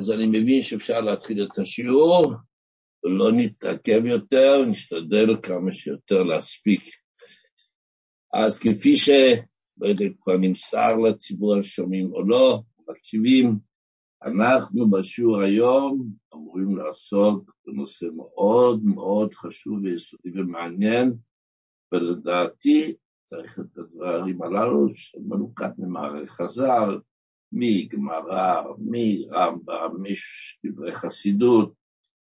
אז אני מבין שאפשר להתחיל את השיעור, ולא נתעכב יותר, נשתדל כמה שיותר להספיק. אז כפי ש... לא יודע, כבר נמסר לציבור השומעים או לא, מקשיבים, אנחנו בשיעור היום אמורים לעסוק בנושא מאוד מאוד חשוב ויסודי ומעניין, ולדעתי צריך את הדברים הללו שמנוקד ממערכת חז"ל, מגמרא, מרמב"ם, מדברי חסידות,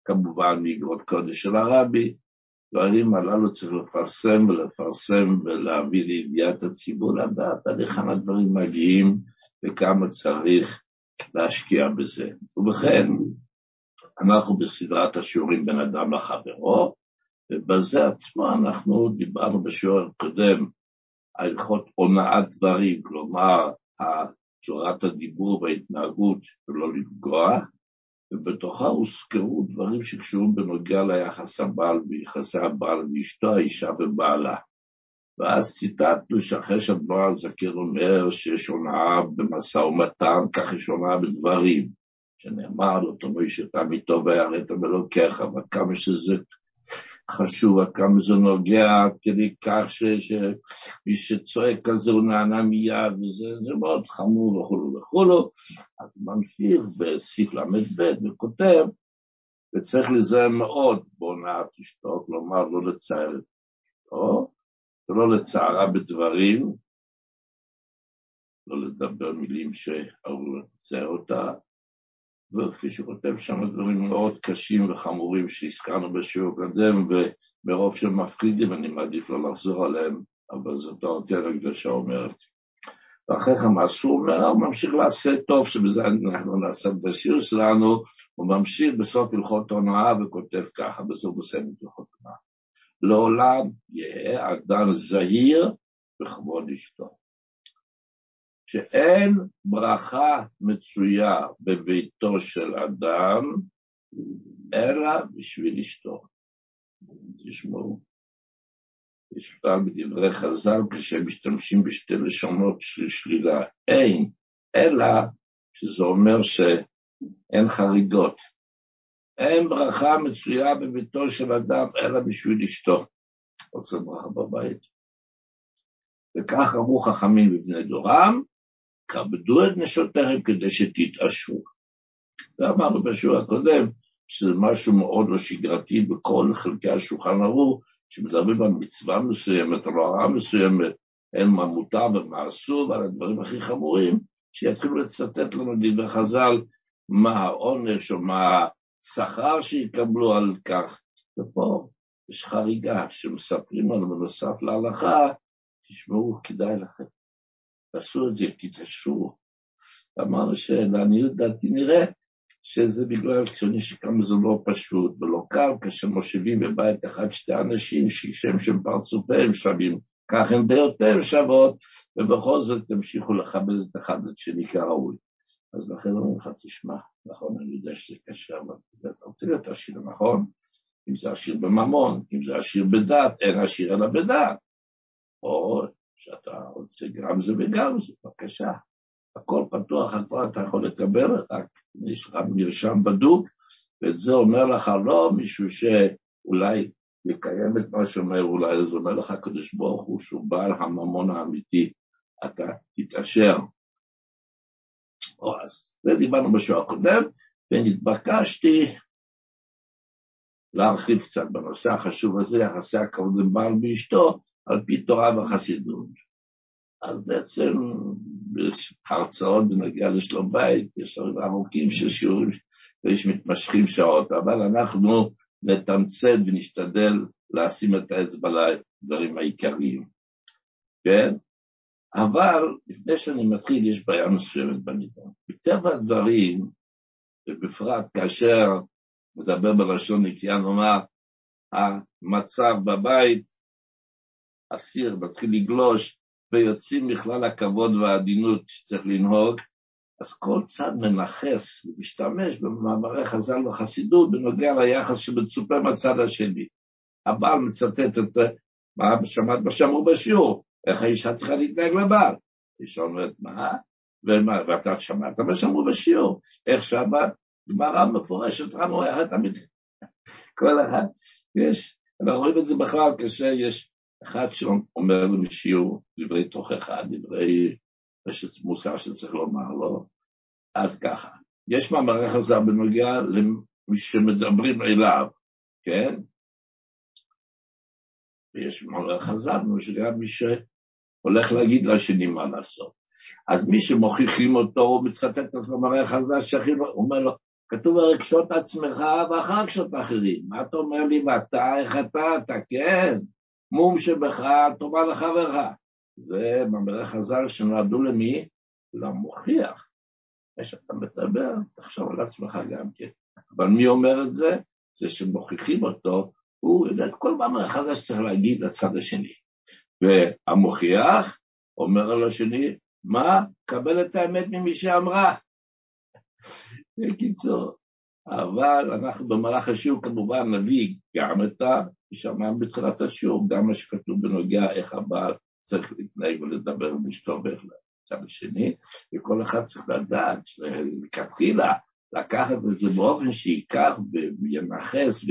כמובן מאגרות קודש של הרבי, דברים הללו צריך לפרסם ולפרסם ולהביא לידיעת הציבור לדעת על היכן הדברים מגיעים וכמה צריך להשקיע בזה. ובכן, אנחנו בסדרת השיעורים בין אדם לחברו, ובזה עצמו אנחנו דיברנו בשיעור הקודם על הלכות הונאת דברים, כלומר, צורת הדיבור וההתנהגות ולא לפגוע, ובתוכה הוזכרו דברים שקשורים בנוגע ליחס הבעל ויחסי הבעל ואשתו, האישה ובעלה. ואז ציטטנו שאחרי שהדבר זקן אומר שיש הונאה במשא ומתן, כך יש הונאה בדברים, שנאמר לו, תאמר שאתה מטוב ויראת מאלוקיך, אבל כמה שזה חשוב, כמה זה נוגע, כדי כך שמי שצועק על זה הוא נענה מיד, וזה מאוד חמור וכולו וכולו. אז ממשיך בסעיף ל"ב וכותב, וצריך להיזהר מאוד בהונאת אשתו, כלומר לא לצער את אשתו, ולא לצערה בדברים, לא לדבר מילים שאמרו לצער אותה, וכפי שכותב שם דברים מאוד קשים וחמורים שהזכרנו בשיעור קודם, ומרוב שהם מפחידים אני מעדיף לא לחזור עליהם, אבל זאת האותיה הקדושה אומרת. ואחרי כן מה שהוא אומר, הוא ממשיך לעשות טוב, שבזה אנחנו נעשה בשיעור שלנו, הוא ממשיך בסוף הלכות הונאה וכותב ככה, בסוף מסיים את הלכות הונאה. לעולם יהא אדם זהיר בכבוד אשתו. שאין ברכה מצויה בביתו של אדם, אלא בשביל אשתו. תשמעו, יש פעם בדברי חז"ל כשהם משתמשים בשתי לשונות של שלילה, אין, אלא שזה אומר שאין חריגות. אין ברכה מצויה בביתו של אדם, אלא בשביל אשתו. רוצה ברכה בבית. וכך אמרו חכמים בבני דורם, כבדו את נשותיכם כדי שתתעשרו. ואמרנו בשיעור הקודם, שזה משהו מאוד לא שגרתי בכל חלקי השולחן ערוך, שמדברים על מצווה מסוימת, על הוראה מסוימת, אין מה מותר ומה אסור, ועל הדברים הכי חמורים, שיתחילו לצטט לנו דברי חז"ל, מה העונש או מה השכר שיקבלו על כך. ופה יש חריגה שמספרים לנו בנוסף להלכה, תשמעו, כדאי לכם. תעשו את זה, תתעשרו. אמרנו שלעניות דעתי נראה שזה בגלל הציוני שכמה זה לא פשוט ולא קל, כאשר מושיבים בבית אחד שתי אנשים ששם שם פרצופיהם שווים, כך הן דעותיהם שוות, ובכל זאת תמשיכו לכבד את אחד את שני כראוי. אז לכן אומרים לך, תשמע, נכון, אני יודע שזה קשה, אבל אתה רוצה להיות עשיר, נכון? אם זה עשיר בממון, אם זה עשיר בדת, אין עשיר אלא בדת. או שאתה רוצה גם זה וגם זה, בבקשה. הכל פתוח, הכל אתה יכול לקבל, רק יש לך מרשם בדוק, ואת זה אומר לך לא מישהו שאולי יקיים את מה שאומר, אולי זה אומר לך הקדוש ברוך הוא שהוא בעל הממון האמיתי, אתה תתעשר. או אז זה דיברנו בשבוע הקודם, ונתבקשתי להרחיב קצת בנושא החשוב הזה, יחסי הכבוד בין בעל ואשתו, על פי תורה וחסידות. אז בעצם הרצאות בנוגע לשלום בית, יש ארוכים של שיעורים ויש מתמשכים שעות, אבל אנחנו נתמצת ונשתדל לשים את האצבע לדברים העיקריים, כן? אבל לפני שאני מתחיל, יש בעיה מסוימת בנידון. מטבע הדברים, ובפרט כאשר מדבר בלשון נקייה, נאמר, המצב בבית, אסיר מתחיל לגלוש, ויוצאים מכלל הכבוד והעדינות שצריך לנהוג, אז כל צד מנכס ומשתמש במאמרי חז"ל וחסידות בנוגע ליחס שמצופה מהצד השני. הבעל מצטט את מה שמעת מה שאמרו בשיעור, איך האישה צריכה להתנהג לבעל. האישה אומרת, מה? ומה, ואתה שמעת מה שאמרו בשיעור, איך שהבעל, גמרא מפורשת, רנו היה תמיד, כל אחד, יש, אנחנו רואים את זה בכלל כשיש אחד שאומר למישהו דברי תוכחה, דברי מוסר שצריך לומר לו, אז ככה, יש מאמרי חז"ל בנוגע למי שמדברים אליו, כן? ויש מאמרי חז"ל, שגם מי שהולך להגיד לשני מה לעשות. אז מי שמוכיחים אותו, הוא מצטט את מאמרי חז"ל, שהכי אומר לו, כתוב הרי קשוט עצמך ואחר קשוט אחרים. מה אתה אומר לי, ואתה, איך אתה, אתה כן, מום שבך, טובה לחברך. זה מאמרי חז"ל שנועדו למי? למוכיח. כשאתה מדבר, תחשוב על עצמך גם כן. אבל מי אומר את זה? זה שמוכיחים אותו, הוא יודע את כל מאמר חדש שצריך להגיד לצד השני. והמוכיח אומר על השני, מה? קבל את האמת ממי שאמרה. בקיצור, אבל אנחנו במהלך השיעור כמובן נביא גם את שאמרנו בתחילת השיעור, גם מה שכתוב בנוגע איך הבעל צריך להתנהג ולדבר עם אשתו בצד השני, וכל אחד צריך לדעת שמלכתחילה לקחת את זה באופן שייקח וינכס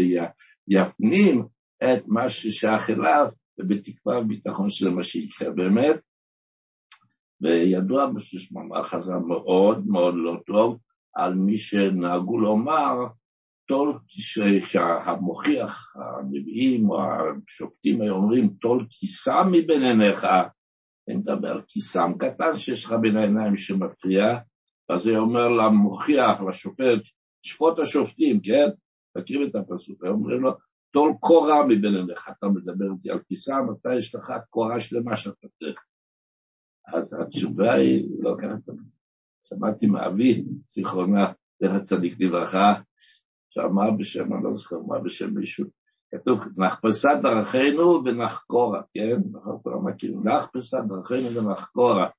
ויפנים את מה ששייך אליו, ובתקווה וביטחון שזה מה שיקרה באמת. וידוע שיש מאמר חזר מאוד מאוד לא טוב על מי שנהגו לומר, טול, שהמוכיח, הנביאים או השופטים היו אומרים, טול כיסם מבין עיניך, אני מדבר כיסם קטן שיש לך בין העיניים שמפריע, אז הוא אומר למוכיח, לשופט, שפוט השופטים, כן? תקריב את הפסוק, הם אומרים לו, טול קורה מבין עיניך, אתה מדבר איתי על כיסם, אתה יש לך קורה שלמה שאתה צריך. אז התשובה היא, לא ככה, שמעתי מאבי, זיכרונה, זכר צדיק לברכה, שאמר בשם, אני לא זוכר מה בשם מישהו, כתוב, נחפשה דרכינו ונחקורה, כן? אנחנו מכירים, נחפשה דרכינו ונחקורה.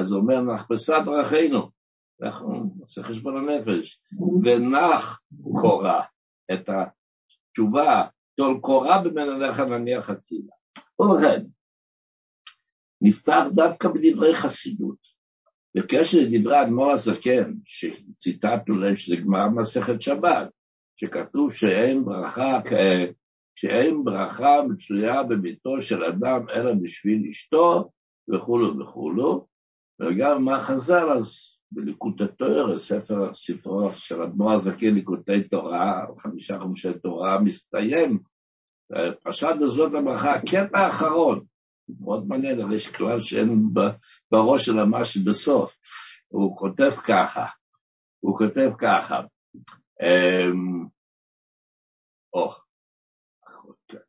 אז הוא אומר, נחפשה דרכינו, אנחנו נעשה חשבון הנפש, ונח קורה, את התשובה, טול קורה במנהלך נניח הצילה. ובכן, נפתח דווקא בדברי חסידות. בקשר לדברי אדמו"ר הזקן, שציטטנו להם שזה גמר מסכת שבת, שכתוב שאין ברכה, שאין ברכה מצויה בביתו של אדם אלא בשביל אשתו, וכולו וכולו, וגם מה חז"ל אז בליקוט התואר, ספר, ספרו של אדמו"ר הזקן ליקוטי תורה, חמישה חומשי תורה, מסתיים, פרשת בזאת הברכה, הקטע האחרון, מאוד מעניין, יש כלל שאין בראש של ממש בסוף, הוא כותב ככה, הוא כותב ככה, אמ, או,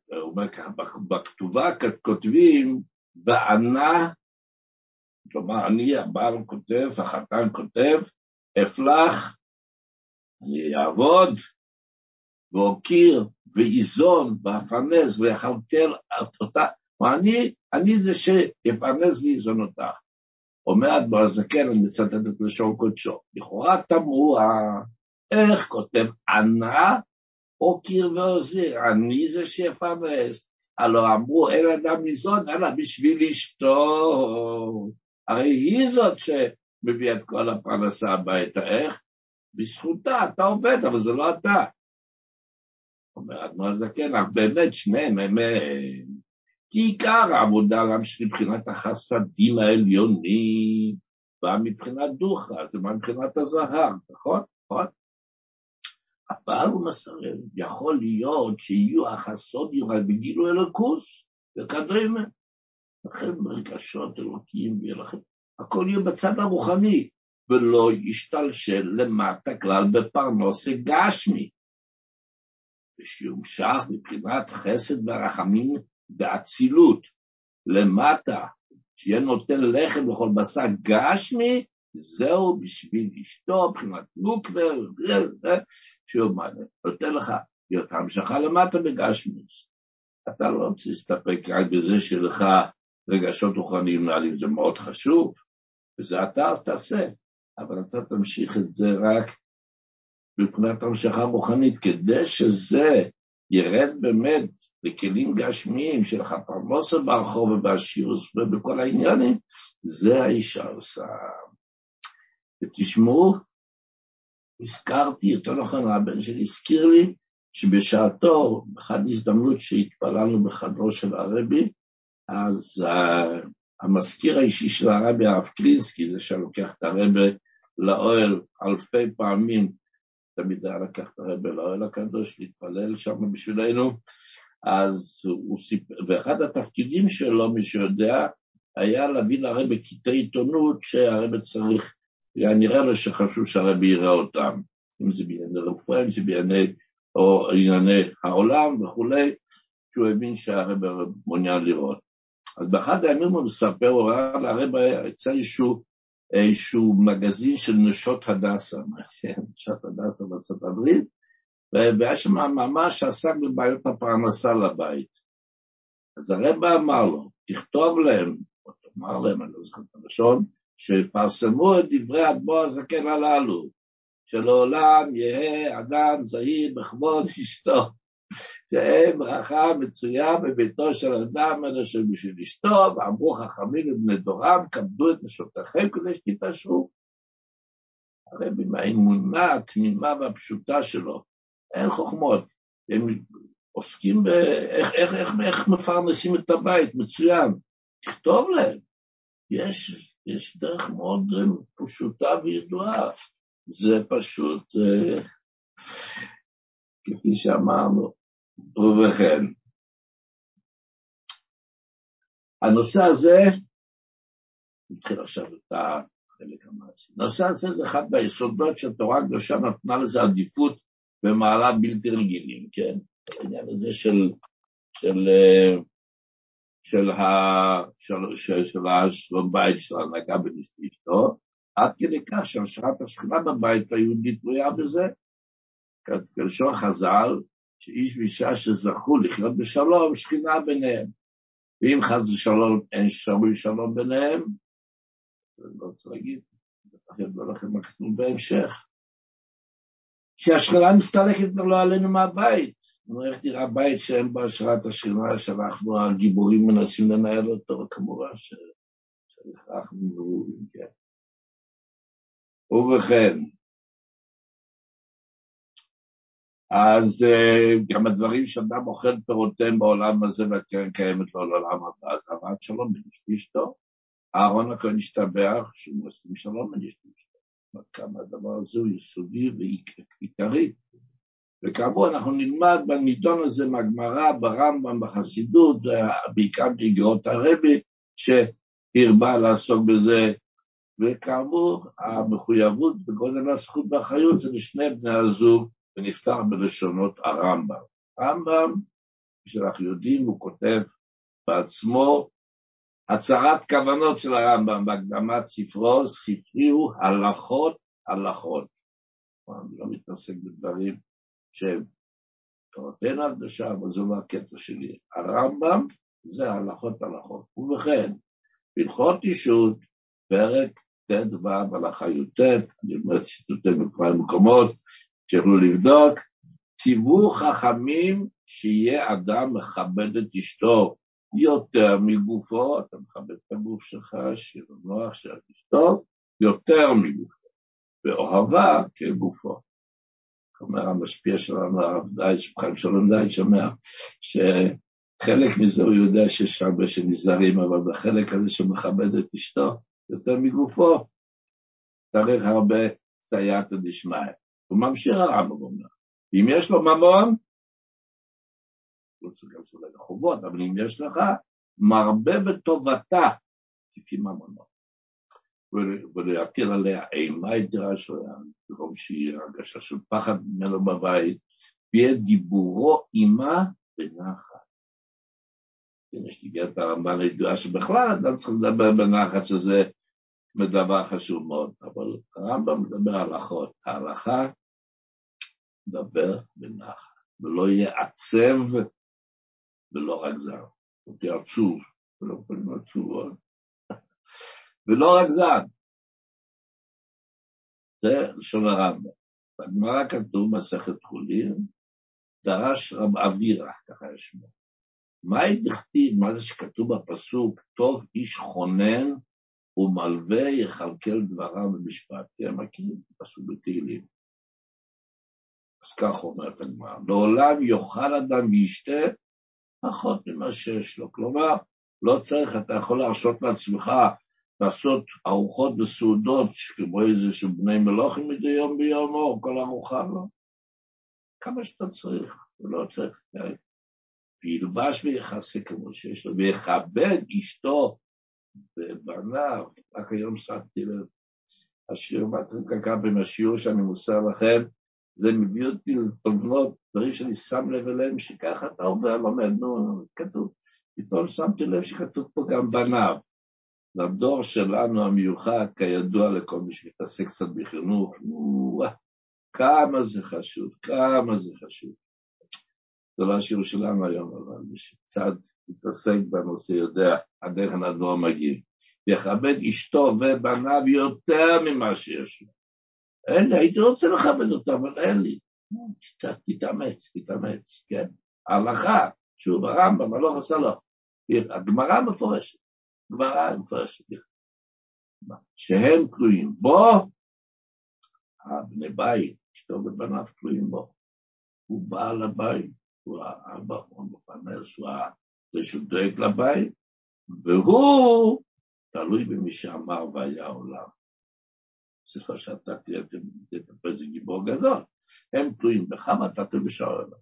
הוא אומר ככה, בכתובה כותבים, וענה, כלומר, אני, הבעל כותב, החתן כותב, אפלח, אני אעבוד, ואוקיר, ואיזון, ואפרנס, ויחלטל אותה, ואני, אני זה שיפרנס ואיזון אותך. אומר אדמו"ר הזקן, אני מצטט את לשון קודשו. לכאורה תמוה, איך כותב ענה או קיר ועוזיר? אני זה שיפרנס. הלא אמרו, אין אדם ניזון, אלא בשביל אשתו. הרי היא זאת שמביאה את כל הפרנסה הביתה. איך? בזכותה, אתה עובד, אבל זה לא אתה. אומר אדמו"ר הזקן, אך באמת שניהם הם כי עיקר העבודה להמשיך מבחינת החסדים העליונים, בא מבחינת דוחה, זה בא מבחינת הזהר, נכון? נכון? אבל הוא מסרב, יכול להיות שיהיו החסודים רק בגילו אלוקוס וכדומה. לכן רגשות אלוקיים לכם, הכל יהיה בצד הרוחני, ולא ישתלשל למטה כלל בפרנוסי גשמי. ושיומשך מבחינת חסד והרחמים באצילות, למטה, שיהיה נותן לחם לכל בשר גשמי, זהו בשביל אשתו, מבחינת נוקווה, שהוא נותן לך להיות המשכה למטה בגשמי. אתה לא רוצה להסתפק רק בזה שלך רגשות רוחניים נעלים, זה מאוד חשוב, וזה אתה תעשה, אבל אתה תמשיך את זה רק מבחינת המשכה רוחנית, כדי שזה ירד באמת בכלים גשמיים של פרמוסה ברחוב ובשירוס ובכל העניינים, זה האישה עושה. ותשמעו, הזכרתי, יותר נכון הבן שלי הזכיר לי, שבשעתו, באחת ההזדמנות שהתפללנו בחדרו של הרבי, אז uh, המזכיר האישי של הרבי, הרב קלינסקי, זה שלוקח את הרבי לאוהל אלפי פעמים, תמיד היה לקח את הרבי לאוהל הקדוש, להתפלל שם בשבילנו, אז הוא סיפר, ואחד התפקידים שלו, מי שיודע, היה להביא לרבי קטעי עיתונות שהרבי צריך, היה נראה לו שחשוב שהרבי יראה אותם, אם זה בענייני רפואה, אם זה בענייני או ענייני העולם וכולי, שהוא הבין שהרבי מעוניין לראות. אז באחד הימים הוא מספר, הוא ראה לרבי, יצא איזשהו, איזשהו מגזין של נשות הדסה, נשות הדסה בארצות הברית, והיה שם ממש שעסק בבעיות הפרנסה לבית. אז הרב אמר לו, תכתוב להם, או תאמר להם, אני לא זוכר את הלשון, שיפרסמו את דברי אדמו הזקן הללו, שלעולם יהא אדם זהיר בכבוד אשתו, תהא ברכה מצויה בביתו של אדם אשר בשביל אשתו, ואמרו חכמים לבני דורם, כבדו את נשותיכם כדי שתתעשרו. הרבי מהאמונה התמימה והפשוטה שלו, אין חוכמות, הם עוסקים באיך איך, איך, איך מפרנסים את הבית, מצוין, תכתוב להם, יש, יש דרך מאוד פשוטה וידועה, זה פשוט, אה, כפי שאמרנו, ובכן, הנושא הזה, נתחיל עכשיו את החלק המעשי, הנושא הזה זה אחד מהיסודות שהתורה הקדושה נתנה לזה עדיפות במעלה בלתי רגילים, כן? העניין הזה של, של, של, של, של, של השלום בית של ההנהגה אשתו, עד כדי כך שהשראת השכינה בבית היהודי תלויה בזה. כלשון חז"ל, שאיש ואישה שזכו לחיות בשלום, שכינה ביניהם. ואם חס ושלום אין שרוי שלום ביניהם, זה לא רוצה להגיד, בטח ידוע לכם מה כתוב בהמשך. שהשכנה מסתלקת ולא עלינו מהבית. איך נראה בית שאין בו השראת השכינה, שאנחנו הגיבורים מנסים לנהל אותו, כמובן שאנחנו, כן. ובכן, אז אה, גם הדברים שאדם אוכל פירותיהם בעולם הזה והקרן קיימת לו לעולם הבא, אז אמרת שלום בין איש ואשתו. אהרון הכהן השתבח שהוא עושים שלום בין איש ואשתו. כמה הדבר הזה הוא יסודי ועיקרי. וכאמור, אנחנו נלמד בנידון הזה מהגמרא, ברמב"ם, בחסידות, בעיקר באגרות הרבי, שהרבה לעסוק בזה. וכאמור, המחויבות וגודל הזכות והאחריות זה לשני בני הזוג, ונפתח בלשונות הרמב"ם. הרמב"ם, שאנחנו יודעים, הוא כותב בעצמו הצהרת כוונות של הרמב"ם בהקדמת ספרו, ספרי הוא הלכות הלכות. אני לא מתעסק בדברים שהם תורתנו הקדושה, אבל זה לא הקטע שלי. הרמב"ם זה הלכות הלכות. ובכן, הלכות אישות, פרק ט"ו הלכה י"ט, אני אומר ציטוטי בכמה מקומות, שיוכלו לבדוק, ציוו חכמים שיהיה אדם מכבד את אשתו יותר מגופו, אתה מכבד את הגוף שלך, שיהיה נוח, שיהיה אשתו, יותר מגופו, ואוהבה כגופו. אומר המשפיע שלנו, הרב דייץ', חיים שלום דייץ', אומר שחלק מזה הוא יודע שיש הרבה שנזהרים, אבל בחלק הזה שמכבד את אשתו יותר מגופו, צריך הרבה סייעתא דשמיא. הוא ממשיך הרמב"ם אומר, אם יש לו ממון, לא צריך גם אולי לחובות, אבל אם יש לך, מרבה בטובתה, כפי ממונו. ולהטיל עליה אימה יתרה שליה, במקום שהיא הרגשה של פחד ממנו בבית, ויהיה דיבורו עימה בנחת. כן, יש לי את הרמב"ן הידועה שבכלל אדם צריך לדבר בנחת, שזה דבר חשוב מאוד, אבל הרמב"ם מדבר הלכות. ההלכה, דבר בנחת, ולא יהיה עצב ולא רק זר. אותי עצוב, ולא יכולים עצוב עוד. ולא רק זן. זה לשון הרמב"ם. בגמרא כתוב מסכת חולין, דרש רב אבירה, ככה יש שמו. מהי דכתיב, מה זה שכתוב בפסוק, טוב איש חונן ומלווה יכלכל דבריו במשפט. כן, מכירים את הפסוק בתהילים. אז כך אומרת הגמרא, לעולם יאכל אדם וישתה פחות ממה שיש לו. כלומר, לא צריך, אתה יכול להרשות לעצמך לעשות ארוחות וסעודות, כמו איזה של בני מלוכים מדי יום ביום, או כל ארוחה, לא. כמה שאתה צריך, ולא צריך, כן. וילבש ויחסה כמו שיש לו, ויכבד אשתו ובניו. רק היום שמתי לב, השיר מטריקה בין השיעור שאני מוסר לכם, זה מביא אותי לתובנות, דברים שאני שם לב אליהם, שככה אתה עובר, לומד, נו, כתוב. פתאום שמתי לב שכתוב פה גם בניו. לדור שלנו המיוחד, כידוע לכל מי שמתעסק קצת בחינוך, כמה זה חשוב, כמה זה חשוב. זה לא השיעור שלנו היום, אבל מי שקצת מתעסק בנושא יודע עד איך הדור מגיע. יכבד אשתו ובניו יותר ממה שיש לו. אין לי, הייתי רוצה לכבד אותם, אבל אין לי. תתאמץ, תתאמץ, כן. ההלכה, שוב, הרמב"ם, הלוך עשה לו. הגמרא מפורשת, מפורשת. שהם תלויים בו, הבני בית, אשתו ובניו תלויים בו. הוא בעל הבית, הוא האבא, הוא המפרנס, הוא זה שהוא דואג לבית, והוא תלוי במי שאמר והיה עולם. סליחה שאתה תהיה איזה גיבור גדול. הם תלויים בך ואתה תלוי בשער אליו.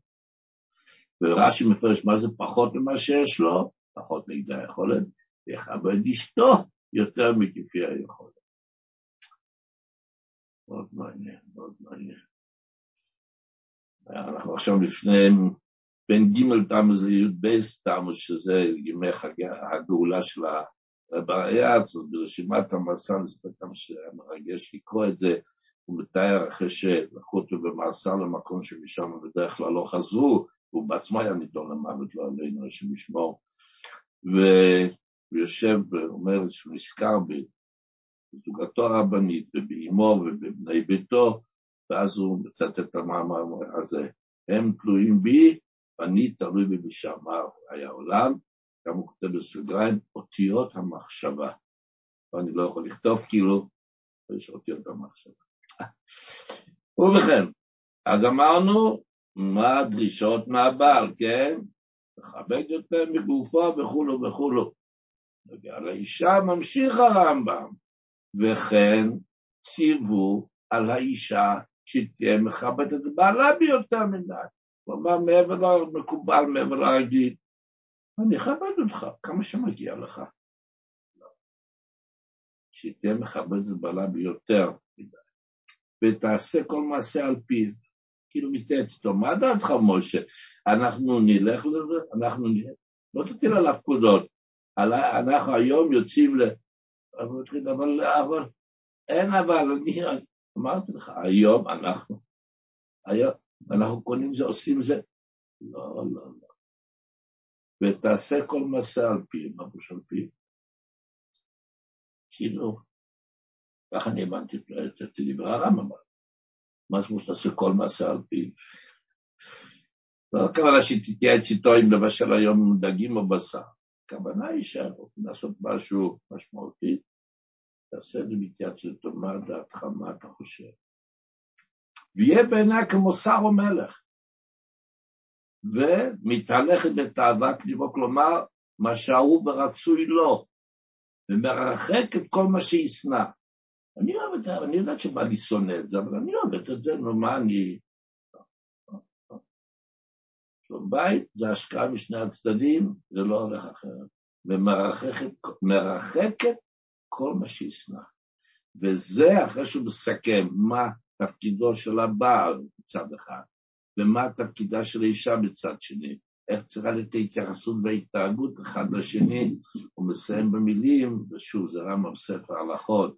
ורש"י מפרש מה זה פחות ממה שיש לו, פחות נגדי היכולת, ויכבד אשתו יותר מכפי היכולת. מאוד מעניין, מאוד מעניין. אנחנו עכשיו לפני בין ג' תמוז לי"ב תמוז, שזה ימי הגאולה של הבעיה, זאת ברשימת המסע, זה בטח שהיה מרגש לקרוא את זה, הוא מתאר אחרי שלקחו אותו במאסר למקום שמשם בדרך כלל לא חזרו, הוא בעצמו היה נידון למוות, לא עלינו, השם ישמור. והוא יושב ואומר שהוא נזכר בזוגתו הרבנית ובאמו ובבני ביתו, ואז הוא מצטט את המאמר הזה, הם תלויים בי, ואני תלוי במי שאמר היה עולם, גם הוא כותב בסוגריים, אותיות המחשבה. ואני לא יכול לכתוב כאילו, יש אותיות המחשבה. ובכן, אז אמרנו, מה הדרישות מהבעל, כן? לכבד יותר מגופו וכולו וכולו. על האישה ממשיך הרמב"ם, וכן ציוו על האישה שתהיה מכבדת את בעלה ביותר מדי. כלומר, מעבר למקובל, מעבר לרגיל. אני אכבד אותך, כמה שמגיע לך. שתהיה מכבדת את בעלה ביותר מדי, ותעשה כל מעשה על פיו. כאילו מתייעץ איתו, מה דעתך משה? אנחנו נלך לזה? אנחנו נלך? לא תטיל עליו פקודות. אנחנו היום יוצאים ל... אבל, אבל, אין אבל, אני אמרתי לך, היום אנחנו, היום אנחנו קונים זה, עושים זה. לא, לא, לא. ותעשה כל מעשה על פיו, פירוש על פיו? כאילו, ככה אני הבנתי את דברי הרמב"ם. מה זאת אומרת שתעשה כל מעשה על פיו? לא הכוונה שתתייעץ איתו אם לבשל היום דגים או בשר. הכוונה היא שרוצים לעשות משהו משמעותי, תעשה את זה בהתייעצות, מה דעתך, מה אתה חושב? ויהיה בעיניי כמו שר או מלך. ומתהלכת בתאוות ליבו, כלומר, מה שאהוב ורצוי לו, ומרחק את כל מה שישנא. אני אוהב את זה, אני יודעת שבא לי שונא את זה, אבל אני אוהבת את זה, נו מה אני... שלום בית זה השקעה משני הצדדים, זה לא הולך אחרת. ומרחקת כל מה שישנא. וזה אחרי שהוא מסכם מה תפקידו של הבעל מצד אחד, ומה תפקידה של האישה מצד שני, איך צריכה להיות ההתייחסות וההתנהגות אחד לשני, הוא מסיים במילים, ושוב, זה רמב"ם ספר הלכות,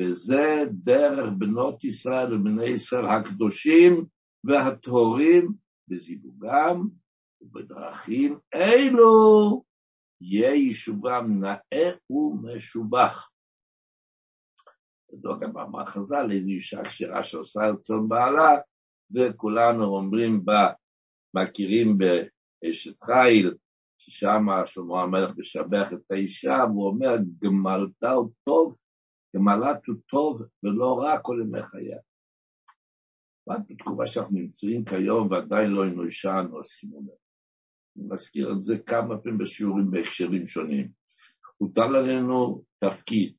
וזה דרך בנות ישראל ובני ישראל הקדושים והטהורים בזיווגם ובדרכים אלו יהיה יישובם נאה ומשובח. כתוב גם במאמר חז"ל, איזו אישה כשרה שעושה רצון בעלה, וכולנו אומרים בה, מכירים באשת חיל, ששם שלמה המלך משבח את האישה, והוא אומר, גמלתה הוא טוב, גמלת הוא טוב ולא רע כל ימי חייה. רק בתקופה שאנחנו נמצאים כיום ועדיין לא אנושענו, שימו לב. אני מזכיר את זה כמה פעמים בשיעורים בהקשרים שונים. הוטל עלינו תפקיד,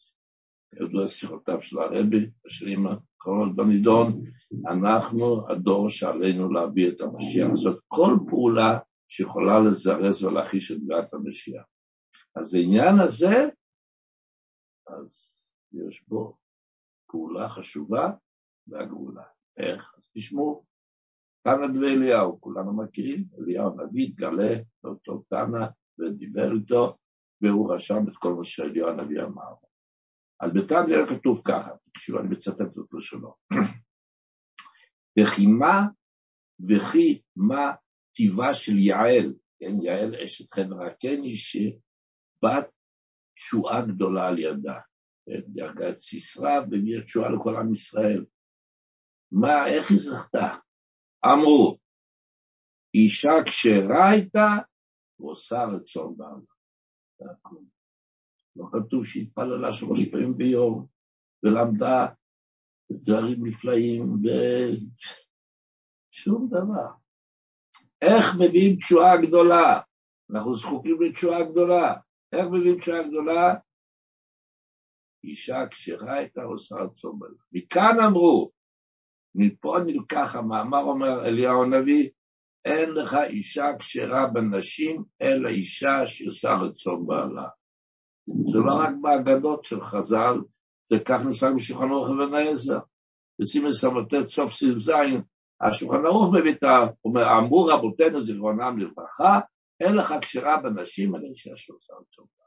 ידוע שיחותיו של הרבי, בשנים האחרונות בנידון, אנחנו הדור שעלינו להביא את המשיח, לעשות כל פעולה שיכולה לזרז ולהחיש את דעת המשיח. אז העניין הזה, אז יש בו פעולה חשובה והגאולה. איך? אז תשמעו, תנא דבי אליהו, כולנו מכירים, אליהו הנביא התגלה לאותו תנא ודיבר איתו, והוא רשם את כל מה שאליהו הנביא אמר. אז בתנא כתוב ככה, תקשיבו, אני מצטט את לשונו. וכי מה וכי מה טיבה של יעל, כן, יעל אשת חבר הקני, שבת תשועה גדולה על ידה. דרגה את סיסרא והביאה תשועה לכל עם ישראל. מה, איך היא זכתה? אמרו, אישה כשרה הייתה, ועושה רצון בעלה. לא כתוב שהתפללה שלוש פעמים ביום, ולמדה דברים נפלאים, ושום דבר. איך מביאים תשועה גדולה? אנחנו זקוקים לתשועה גדולה. איך מביאים תשועה גדולה? אישה כשרה הייתה עושה רצון בלה. מכאן אמרו, מפה נלקח המאמר אומר אליהו הנביא, אין לך אישה כשרה בנשים, אלא אישה שעושה רצון בעלה. זה לא רק באגדות של חז"ל, זה כך נפסק בשולחן ערוך אבן העזר. בסימן ס"ט סוף סעיף ז', השולחן ערוך מביא את ה... אומר, אמרו רבותינו זיכרונם לברכה, אין לך כשרה בנשים, אלא אישה שעושה רצון בעלה.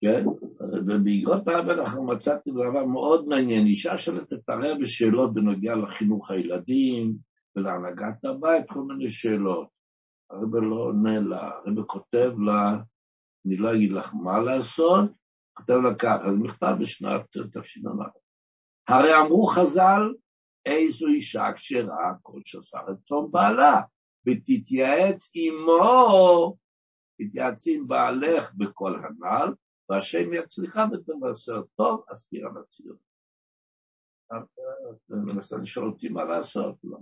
כן? ובעקבות האבא אנחנו מצאתי דבר מאוד מעניין, אישה שולטת הרי בשאלות בנוגע לחינוך הילדים ולהנהגת הבית, כל מיני שאלות. הרב לא עונה לה, הרב כותב לה, אני לא אגיד לך מה לעשות, כותב לה ככה, זה מכתב בשנת תש"א. הרי אמרו חז"ל, איזו אישה כשרה כל שעושה רצון בעלה, ותתייעץ עמו, תתייעצי עם בעלך בכל הנ"ל, והשם יצליחה ותבשר טוב, אז תראה בציון. מנסה לשאול אותי מה לעשות, לא.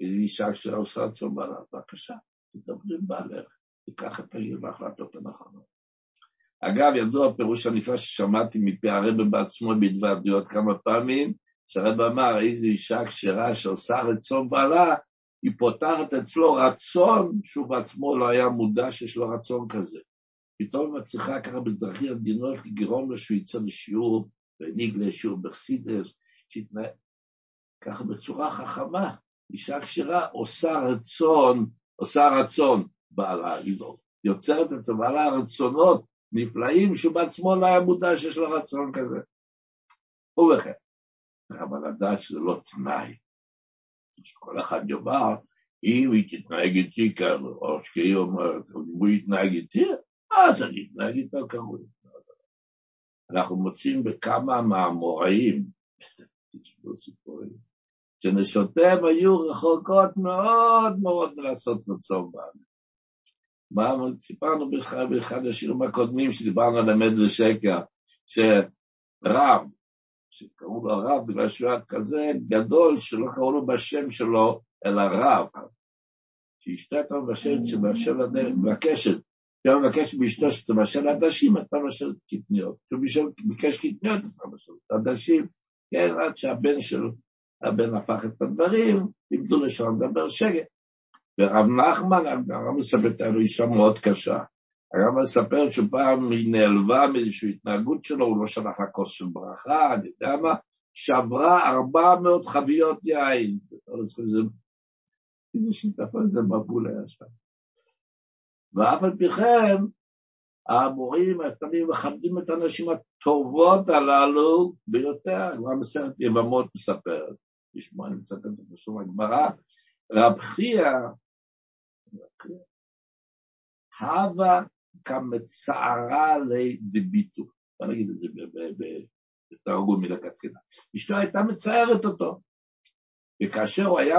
היא אישה שעושה רצון בעלה, בבקשה, תדברי עם בעלך, תיקח את העיר בהחלטות הנכונות. אגב, ידוע הפירוש הנפלא ששמעתי מפי הרב בעצמו בהתוועדויות כמה פעמים, שהרב אמר, איזו אישה כשרה שעושה רצון בעלה, היא פותחת אצלו רצון שהוא בעצמו לא היה מודע שיש לו רצון כזה. פתאום מצליחה ככה בדרכים עדינות לגרום לו שהוא יצא לשיעור, והנהיג לשיעור בחסידס, שיתנהג ככה בצורה חכמה. אישה כשרה עושה רצון, עושה רצון בעלה, היא יוצרת אצל בעלה רצונות נפלאים שהוא בעצמו לא היה מודע שיש לו רצון כזה. ובכן, אבל לדעת שזה לא תנאי. שכל אחד יאמר, אם היא תתנהג איתי כאן, או שהיא אומרת, אם הוא יתנהג איתי, אז אני אתנהג איתו כראוי. אנחנו מוצאים בכמה מהאמוראים, תשמעו סיפורים, שנשותיהם היו רחוקות מאוד מאוד מלעשות רצון בנו. מה סיפרנו באחד, השירים הקודמים שדיברנו על אמת ושקר, שרב, שקראו לו רב בגלל שהוא היה כזה גדול שלא קראו לו בשם שלו, אלא רב, שהשתתף בשם שבשם מבקשת, כשהוא מבקש מאשתו שתבשל עדשים, אתה מבשל קטניות. כשהוא ביקש קטניות, אתה מבשל עדשים, כן, עד שהבן של, הבן הפך את הדברים, לימדו לשם לדבר שקט. ורב נחמן, הרב מספר לנו אישה מאוד קשה. הרב מספר שפעם היא נעלבה מאיזושהי התנהגות שלו, הוא לא שלח לה כוס של ברכה, אני יודע מה, שברה ארבע מאות חביות יין. איזה שיטפון זה מבול היה שם. ואף על פי כן, המורים תמיד מכבדים את הנשים הטובות הללו ביותר, כבר בסרט יבמות מספרת, לשמוע, אני מצטט את בשום הגמרא, רב חייא, הווה כמצערה לדביטו, בוא נגיד את זה בתרגום מלכתחילה. אשתו הייתה מצערת אותו, וכאשר הוא היה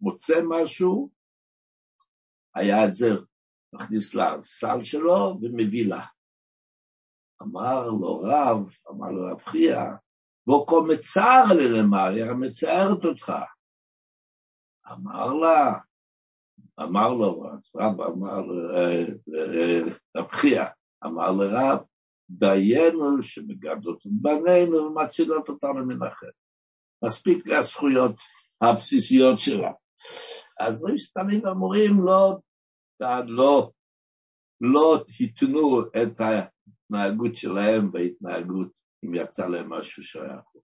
מוצא משהו, היה את זה מכניס לסל שלו ומביא לה. אמר לו רב, אמר לו רב חייא, וכה מצער ללמר, היא מצערת אותך. אמר לה, אמר לו, רב אמר, רב חייא, אמר לרב, דיינו שמגדלות את בנינו ומצילות אותנו מן החטא. מספיק לזכויות הבסיסיות שלה. אז רשתנים אמורים לא, לא, לא התנו את ההתנהגות שלהם בהתנהגות אם יצא להם משהו שהיה פה.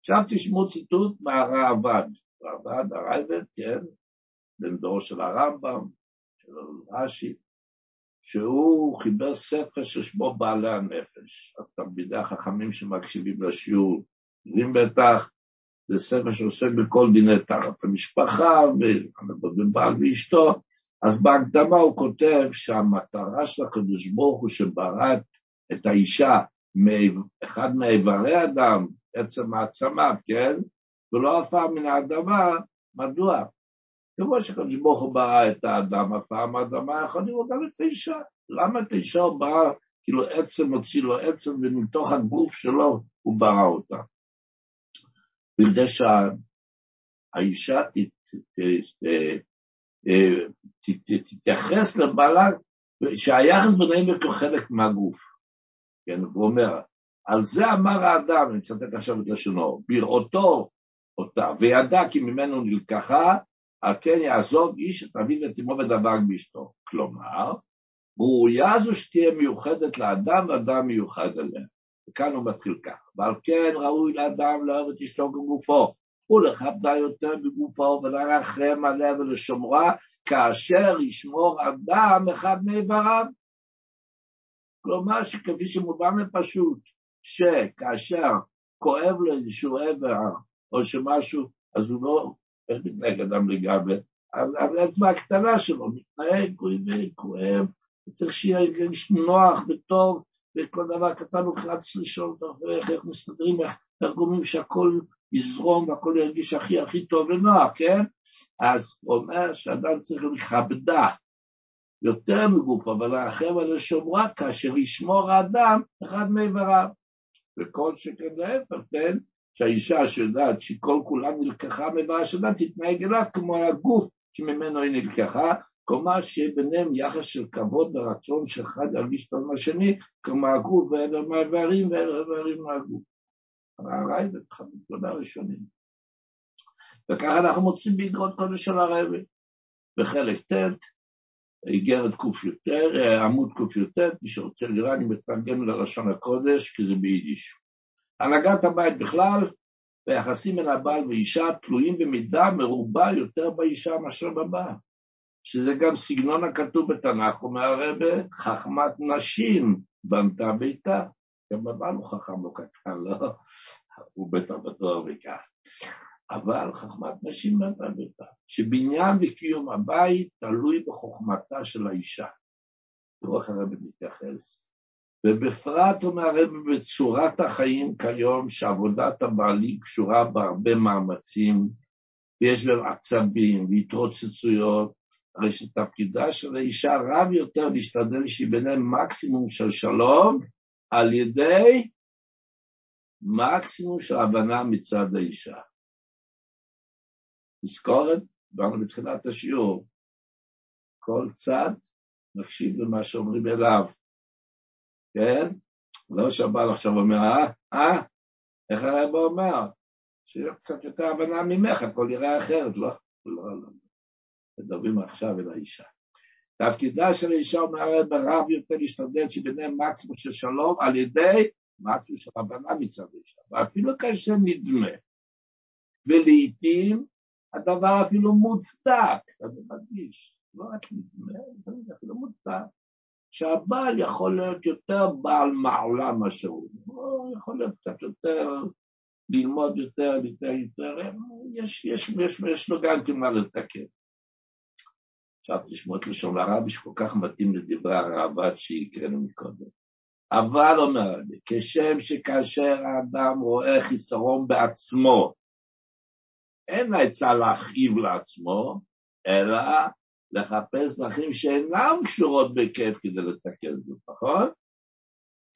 עכשיו תשמעו ציטוט מהרעב"ד, רעב"ד, הרייבד, כן, בן דור של הרמב"ם, של רש"י, שהוא חיבר ספר ששמו בעלי הנפש. התלמידי החכמים שמקשיבים לשיעור, יודעים בטח, זה ספר שעוסק בכל דיני תחת המשפחה, ובעל ואשתו, אז בהקדמה הוא כותב שהמטרה של הקדוש ברוך הוא שברא את האישה מאחד מאיברי אדם, עצם העצמה, כן? ולא עפר מן האדמה, מדוע? כמו שקדוש ברוך הוא ברא את האדם, עפר מהאדמה, יכול לראות גם את האישה. למה את האישה הוא ברא, כאילו עצם הוציא לו עצם, ומתוך הגוף שלו הוא ברא אותה. בכדי שהאישה תתייחס לבעלה, שהיחס ביניהם הוא חלק מהגוף. כן, הוא אומר, על זה אמר האדם, אני אצטט עכשיו את לשונו, בראותו אותה, וידע כי ממנו נלקחה, על כן יעזוב איש את אביו ואת אמו ודבק באשתו. כלומר, ראויה זו שתהיה מיוחדת לאדם ואדם מיוחד אליה. וכאן הוא מתחיל כך, ועל כן ראוי לאדם לאהוב את אשתו כגופו, ולכבדה יותר בגופו ולרחם עליה ולשומרה, כאשר ישמור אדם אחד מאיבריו. כלומר שכפי שמובן לפשוט, שכאשר כואב לו איזשהו איבר או שמשהו, אז הוא לא, איך מתנהג אדם לגבי? אז האצבע הקטנה שלו מתנהג, כואב, כואב, צריך שיהיה נוח וטוב, וכל דבר קטן הוא חלץ לשאול אותו איך, איך מסתדרים, איך גורמים שהכל יזרום והכל ירגיש הכי הכי טוב ונוח, כן? אז הוא אומר שאדם צריך לכבדה יותר מגוף, אבל להרחם על השומרה כאשר ישמור האדם אחד מאיבריו. וכל שכן להפך, כן? שהאישה שיודעת שכל כולה נלקחה מאיברה שלה, תתנהג אליו כמו הגוף שממנו היא נלקחה, כלומר שיהיה ביניהם יחס של כבוד ורצון שאחד ירגיש טוב מהשני, כמו הגוף ואלה מהאיברים ואלה איברים מהגוף. הרייבד, תודה ראשונים. וככה אנחנו מוצאים באגרות קודש של הרייבד. בחלק ט', איגרת קי"ט, עמוד קי"ט, מי שרוצה לראה, אני מתרגם ללשון הקודש, כי זה ביידיש. הנהגת הבית בכלל, והיחסים בין הבעל ואישה תלויים במידה מרובה יותר באישה מאשר בבעל. שזה גם סגנון הכתוב בתנ"ך, אומר הרבה, חכמת נשים בנתה ביתה. גם בבעל הוא חכם לא קטן, לא? הוא בטח בתואר וכך. אבל חכמת נשים בנתה ביתה, שבניין וקיום הבית תלוי בחוכמתה של האישה. תראו איך הרב מתייחס. ובפרט אומר הרב בצורת החיים כיום, שעבודת הבעלים קשורה בהרבה מאמצים, ויש בהם עצבים והתרוצצויות, הרי שתפקידה של האישה רב יותר להשתדל שיהיה ביניהם מקסימום של שלום, על ידי מקסימום של הבנה מצד האישה. תזכורת, דיברנו בתחילת השיעור, כל צד מקשיב למה שאומרים אליו, כן? לא שהבעל עכשיו אומר, אה, אה, איך הרב אומר? שיהיה קצת יותר הבנה ממך, הכל יראה אחרת, לא, לא, לא. מדברים עכשיו אל האישה. תפקידה של האישה אומר הרב רב יותר להשתדל שביניהם מקסימום של שלום על ידי משהו של הבנה מצד האישה, ואפילו כאשר נדמה, ולעיתים הדבר אפילו מוצדק, אני מדגיש, לא רק נדמה, זה אפילו מוצדק, שהבעל יכול להיות יותר בעל מעולם מאשר הוא, הוא יכול להיות קצת יותר, ללמוד יותר, יותר, יותר, יש, יש, יש, יש לו גם כמה לתקן. עכשיו תשמעו את לשון הרבי שכל כך מתאים לדברי הרעב"ד שהקראנו מקודם. אבל אומר לי, כשם שכאשר האדם רואה חיסרון בעצמו, אין העצה להכאיב לעצמו, אלא לחפש דרכים שאינן קשורות בכיף כדי לתקן זאת, נכון?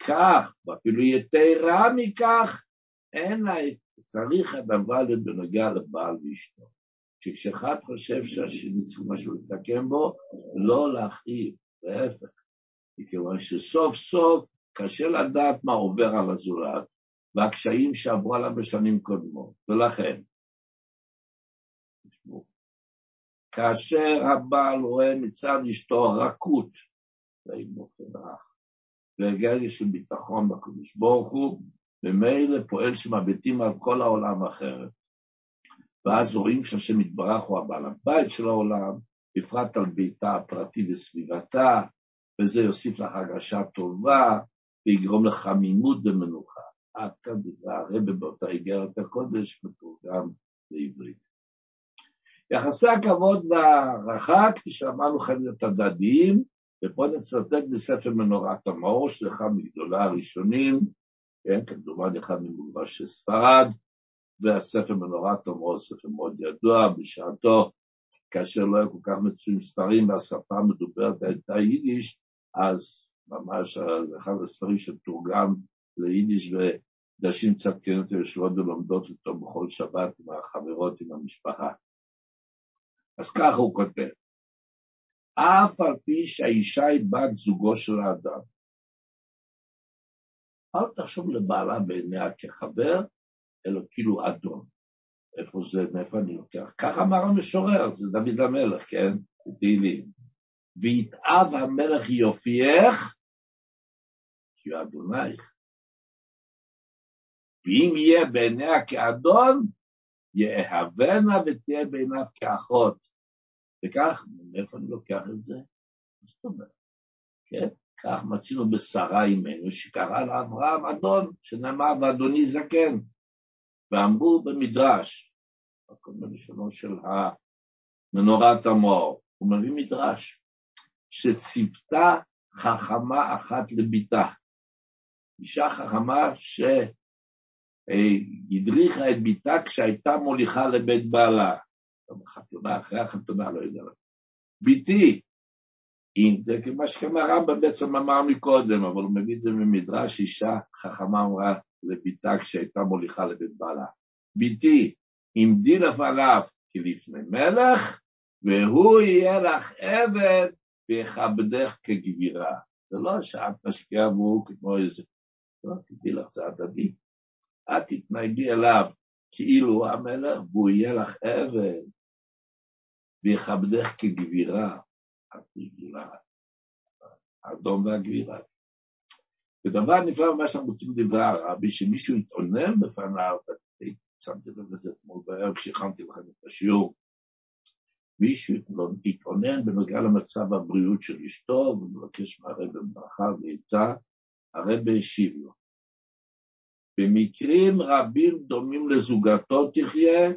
כך, ואפילו יתרה מכך, אין לה, צריך הדבר בנוגע לבעל ואשתו. שכשאחד חושב שהשני צריך משהו לתקן בו, לא להכאיב, להפך. מכיוון שסוף סוף קשה לדעת מה עובר על הזולת, והקשיים שעברו עליו בשנים קודמות, ולכן, כאשר הבעל רואה מצד אשתו רכות, זה באופן רך, ורגע של ביטחון בקדוש ברוך הוא, ומילא פועל שמביטים על כל העולם אחרת. ואז רואים שהשם יתברך הוא הבעל הבית של העולם, בפרט על ביתה הפרטי וסביבתה, וזה יוסיף לך הרגשה טובה, ויגרום לחמימות ומנוחה. עד כאן דברי הרבה באותה איגרת הקודש, מתורגם לעברית. יחסי הכבוד והערכה, כפי שאמרנו, חייבים להיות הדדיים, ופה נצטט בספר מנורת המאור, של אחד מגדולי הראשונים, כן, כמדומני אחד ממוגרשי ספרד, והספר מנורת המאור, ספר מאוד ידוע, בשעתו, כאשר לא היו כל כך מצויים ספרים והשפה המדוברת הייתה יידיש, אז ממש אחד הספרים שתורגם ליידיש ודשים צדקנות יושבות ולומדות אותו בכל שבת עם החברות, עם המשפחה. אז ככה הוא כותב, אף על פי שהאישה היא בת זוגו של האדם. אל תחשוב לבעלה בעיניה כחבר, אלא כאילו אדון. איפה זה, מאיפה אני לוקח? כך אמר המשורר, זה דוד המלך, כן? תהילים. ויתאב המלך יופייך, כי הוא אדונייך. ואם יהיה בעיניה כאדון, יאהבנה ותהיה בעיניו כאחות. וכך, מאיפה אני לוקח את זה? זאת אומרת? כן? כך מצינו בשרה אימנו, שקרא לאברהם אדון, שנאמר ואדוני זקן. ואמרו במדרש, הכל בלשונו של מנורת המאור, הוא מביא מדרש, שציפתה חכמה אחת לביתה. אישה חכמה שהדריכה את ביתה כשהייתה מוליכה לבית בעלה. בחתונה, אחרי החתונה, לא יודע. ביתי, אם זה כמו שכמה רמב"ם בעצם אמר מקודם, אבל הוא מביא את זה ממדרש, אישה חכמה אמרה לביתה כשהייתה מוליכה לבית בעלה. ביתי, עמדי לפניו כלפני מלך, והוא יהיה לך עבד ויכבדך כגבירה. זה לא שאת משקיעה בו כמו איזה... לא, תדעי לך, זה הדדי. את תתנהגי אליו כאילו המלך, והוא יהיה לך עבד. ויכבדך כגבירה, הגבירה, האדום והגבירה. ודבר נפלא ממה שאנחנו רוצים לדבר הרבי, שמישהו יתאונן בפניו, שמתי לב לזה אתמול בערב כשהכנתי לכם את השיעור, מישהו יתאונן בנוגע למצב הבריאות של אשתו, ומבקש מהרבא ברכה ועצה, הרבא השיב לו. במקרים רבים דומים לזוגתו תחיה,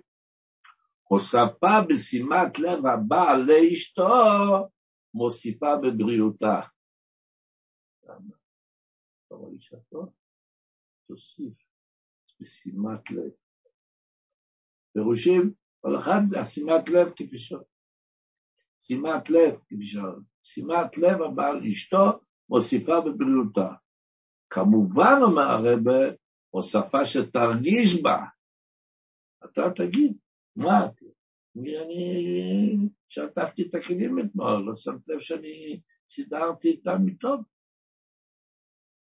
הוספה בשימת לב הבעל לאשתו, מוסיפה בבריאותה. תוסיף בשימת לב. פירושים, כל אחד שימת לב ש... שימת לב ש... שימת לב הבעל לאשתו מוסיפה בבריאותה. כמובן, אומר הרבה, הוספה שתרגיש בה. אתה תגיד, מה? אני שטפתי את הכלים אתמול, לא שמת לב שאני סידרתי איתם טוב.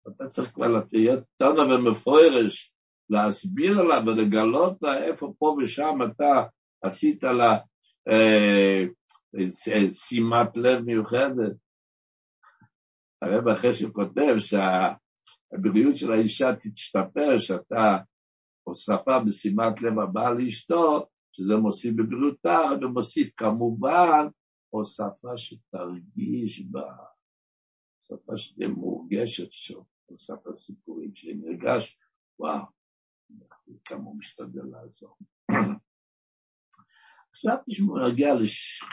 אתה צריך כבר להיות תנא ומפורש, להסביר לה ולגלות לה איפה פה ושם אתה עשית לה אה, שימת לב מיוחדת. הרב אחרי שהוא כותב שהבריאות של האישה תשתפר, שאתה הוספה בשימת לב הבאה לאשתו, שזה מוסיף בבריאותה, ומוסיף כמובן הוספה שתרגיש בה, הוספה שתהיה מורגשת שם, הוספה סיפורים שנרגש, וואו, כמה הוא משתדל לעזור. עכשיו תשמעו, נגיע לש...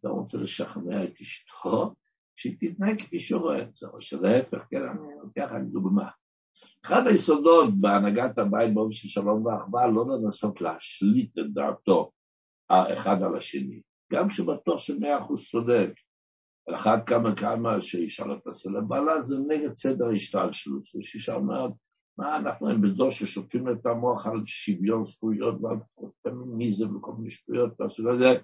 אתה רוצה לשכנע את אשתו, שהיא תתנהג כפי שהוא רואה את זה, או שלהפך, כן, אני לוקח רק דוגמה. אחד היסודות בהנהגת הבית באופן של שלום ואחווה, לא לנסות להשליט את דעתו האחד על השני. גם כשבטוח שמאה אחוז צודק, על אחד כמה כמה שאישה לא תעשה לבעלה, זה נגד סדר השתלשלות. שאישה אומרת, מה אנחנו הם בזו ששופטים את המוח על שוויון זכויות ועל פמיניזם וכל מיני שטויות? מהסוג הזה,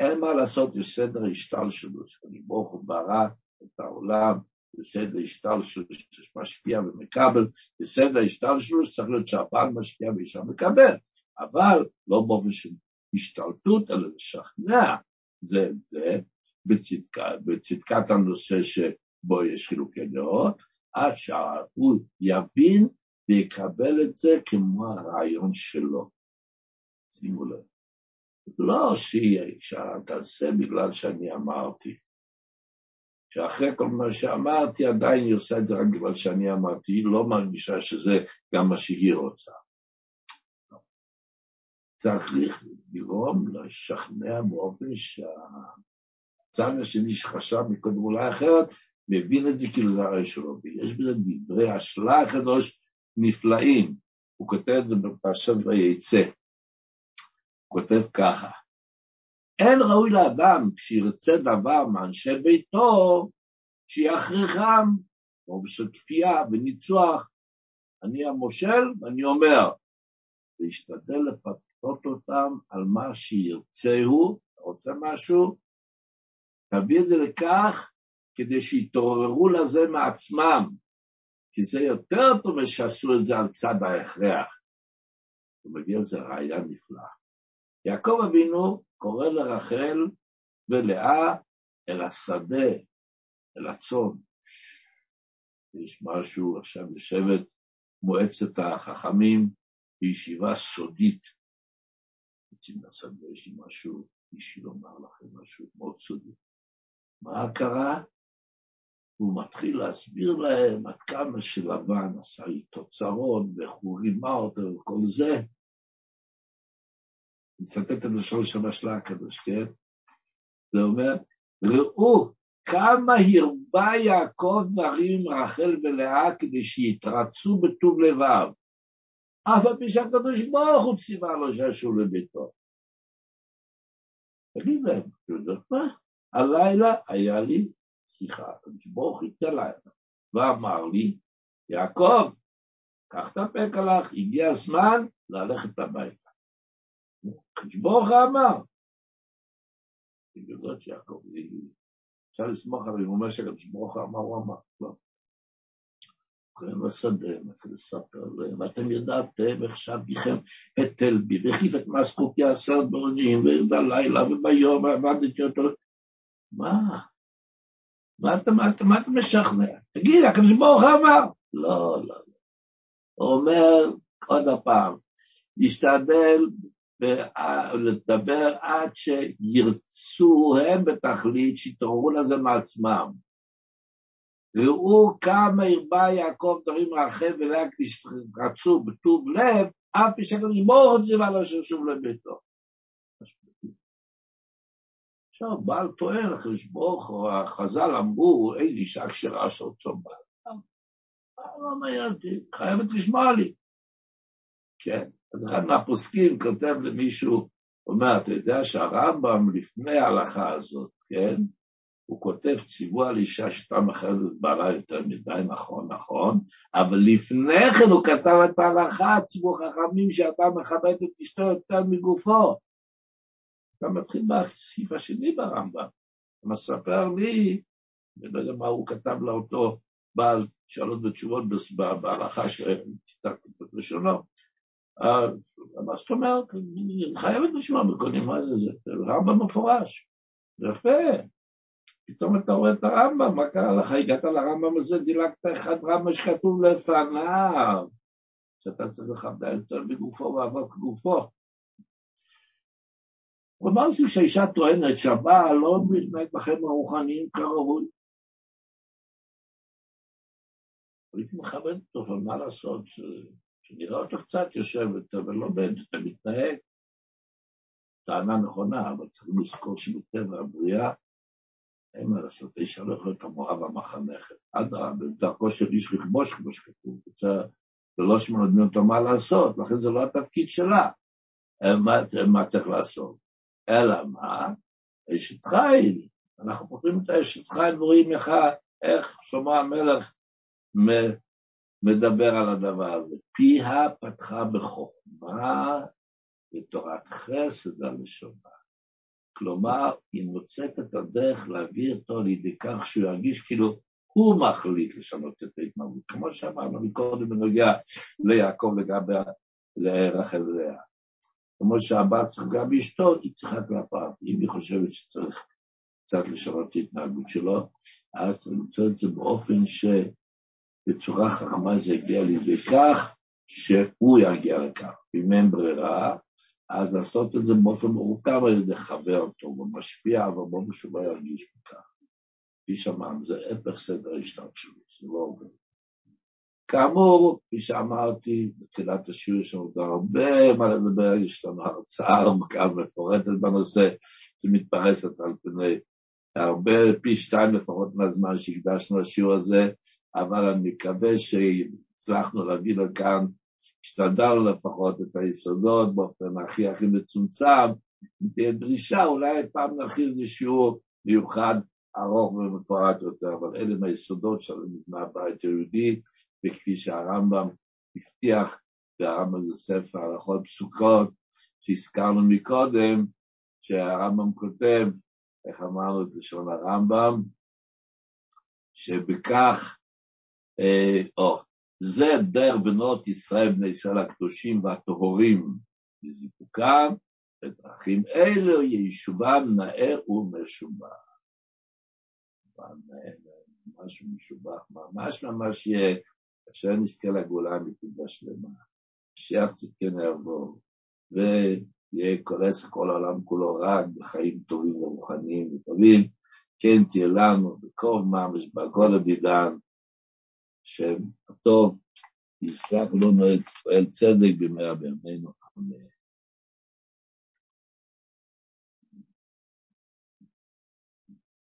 אין מה לעשות, יש סדר השתלשלות, אני ברוך הוא ברא את העולם, יש סדר השתלשלות שמשפיע ומקבל, יש סדר השתלשלות שצריך להיות שהבעל משפיע ואישה מקבל, אבל לא באופן של השתלטות, אלא לשכנע. זה את זה בצדקת, בצדקת הנושא שבו יש חילוקי דעות, עד שהוא יבין ויקבל את זה כמו הרעיון שלו. שימו לב. לא שאתה תעשה בגלל שאני אמרתי. שאחרי כל מה שאמרתי, עדיין היא עושה את זה רק בגלל שאני אמרתי, היא לא מרגישה שזה גם מה שהיא רוצה. צריך לגרום לשכנע באופן שהצד השני שחשב מקודם אולי אחרת, מבין את זה כאילו זה הרי שלו, ויש בזה דברי השלה הקדוש נפלאים. הוא כותב את זה בפרשת ויצא. הוא כותב ככה: אין ראוי לאדם כשירצה דבר מאנשי ביתו שיכריחם, או בשל כפייה וניצוח. אני המושל, ואני אומר, להשתדל לפתות אותם על מה שירצהו, אתה רוצה משהו? תביא את זה לכך כדי שיתעוררו לזה מעצמם, כי זה יותר טוב שעשו את זה על צד ההכרח. מביא איזה ראייה נפלאה. יעקב אבינו קורא לרחל ולאה אל השדה, אל הצאן. יש משהו, עכשיו יושבת מועצת החכמים בישיבה סודית. לשדה, יש לי משהו אישי לומר לכם, משהו מאוד סודי. מה קרה? הוא מתחיל להסביר להם עד כמה שלבן עשה איתו צרות, ואיך הוא רימה אותו וכל זה. מצטט את לשון של השלה הקדוש, כן? זה אומר, ראו כמה הרבה יעקב דברים רחל ולאה כדי שיתרצו בטוב לבב. אף על פי שהקדוש ברוך הוא ציווה לו שישוב לביתו. תגיד להם, אתה יודע מה? הלילה היה לי שיחה, הקדוש ברוך הוא התגלה ואמר לי, יעקב, קח את הפק עליך, הגיע הזמן ללכת הביתה. הקדוש ברוך הוא אמר. בגלל שיעקב, אפשר לסמוך עליו, הוא אומר שהקדוש ברוך הוא אמר, הוא אמר, לא. כהן בשדה, מתחיל לספר להם, אתם ידעתם איך שבתכם את תלבי, וכיף את מסקוקי עשר בונים, ובלילה וביום עבדתי אותו. מה? מה אתה, מה, אתה, מה אתה משכנע? תגיד, הקדוש ברוך הוא אמר. לא, לא, לא. הוא אומר עוד הפעם, להשתדל לדבר עד שירצו הם בתכלית, שיתעוררו לזה מעצמם. ראו כמה הרבה יעקב דברים רחל ולאה רצו בטוב לב, אף פי שהקדוש ברוך הוא ציווה לו ששוב לביתו. עכשיו, בעל טוען, הקדוש ברוך הוא, החז"ל אמרו, איזה אישה כשרה שרוצה בעל. לא חייבת לשמוע לי. כן, אז אחד מהפוסקים כותב למישהו, אומר, אתה יודע שהרמב"ם לפני ההלכה הזאת, כן, הוא כותב ציווי על אישה שאתה מכבדת את בעלה יותר מדי, נכון, נכון, אבל לפני כן הוא כתב את ההלכה, ציווי חכמים שאתה מכבד את אשתו יותר מגופו. אתה מתחיל בסעיף השני ברמב"ם. הוא מספר לי, אני לא יודע מה הוא כתב לאותו בעל שאלות ותשובות בהלכה שציטטתי את לשונו. מה זאת אומרת? חייבת לשמוע בקונים, מה זה? זה רמב"ם מפורש. יפה. פתאום אתה רואה את הרמב"ם, מה קרה לך? הגעת לרמב"ם הזה, דילגת אחד רמב"ם שכתוב לפניו, שאתה צריך לכבד יותר בגופו ואהבת גופו. אמרתי שהאישה טוענת שהבעל לא מתנהג בחיים הרוחניים כראוי. הייתי מכבד אותו, אבל מה לעשות, שנראה אותו קצת יושבת, אבל לא באמת מתנהג. טענה נכונה, אבל צריך לזכור שבטבע הבריאה, אין מה לעשות, האישה לא יכולה להיות המורה והמחנכת. אדרבה, בדרכו של איש לכבוש, כמו שכתוב, זה לא שמלמדים אותו מה לעשות, לכן זה לא התפקיד שלה. מה, מה צריך לעשות? אלא מה? אשת חיל. אנחנו פותרים את האשת חיל ורואים איך, איך שלמה המלך מדבר על הדבר הזה. פיה פתחה בחוכמה ותורת חסד על לשונה. כלומר, היא מוצאת את הדרך להביא אותו לידי כך שהוא ירגיש כאילו הוא מחליט לשנות את ההתנהגות, כמו שאמרנו מקודם בנוגע ליעקב לגבי רחל לאה. כמו שהבת צריכה גם אשתו, היא צריכה כלפיו. אם היא חושבת שצריך קצת לשנות את ההתנהגות שלו, אז צריך למצוא את זה באופן שבצורה חכמה זה יגיע לידי כך שהוא יגיע לכך. אם אין ברירה, אז לעשות את זה באופן מורכב על ידי חבר טוב ומשפיע, אבל בואו שהוא לא ירגיש בכך. כפי שאמרנו, זה הפך סדר השתלשלות, זה לא עובד. כאמור, כפי שאמרתי, בתחילת השיעור יש לנו הרבה מה לדבר, יש לנו הרצאה עמוקה ומפורטת בנושא, שמתפרסת על פני הרבה, פי שתיים לפחות מהזמן שהקדשנו לשיעור הזה, אבל אני מקווה שהצלחנו להביא לכאן, השתדלנו לפחות את היסודות באופן הכי הכי מצומצם, אם תהיה דרישה, אולי פעם נכין איזה שיעור מיוחד ארוך ומפורט יותר, אבל אלה מהיסודות של מבנה הבית היהודי, וכפי שהרמב"ם הבטיח, והרמב"ם זה ספר הלכות פסוקות שהזכרנו מקודם, שהרמב"ם כותב, איך אמרנו את לשון הרמב"ם, שבכך, אה, או, זה דרך בנות ישראל, בני ישראל הקדושים והטהורים לזיפוקם, בדרכים אלו יישובם נאה ומשובח. משהו משובח, ממש ממש יהיה, אשר נזכה לגאולה האמיתית והשלמה. משיח צדקנו יעבור, ויהיה כולס כל העולם כולו רק בחיים טובים ורוחניים וטובים, כן תהיה לנו בקרוב ממש בגול הבידן, שם הטוב, יזכח לנו את פועל צדק במהרה בימינו, אמן.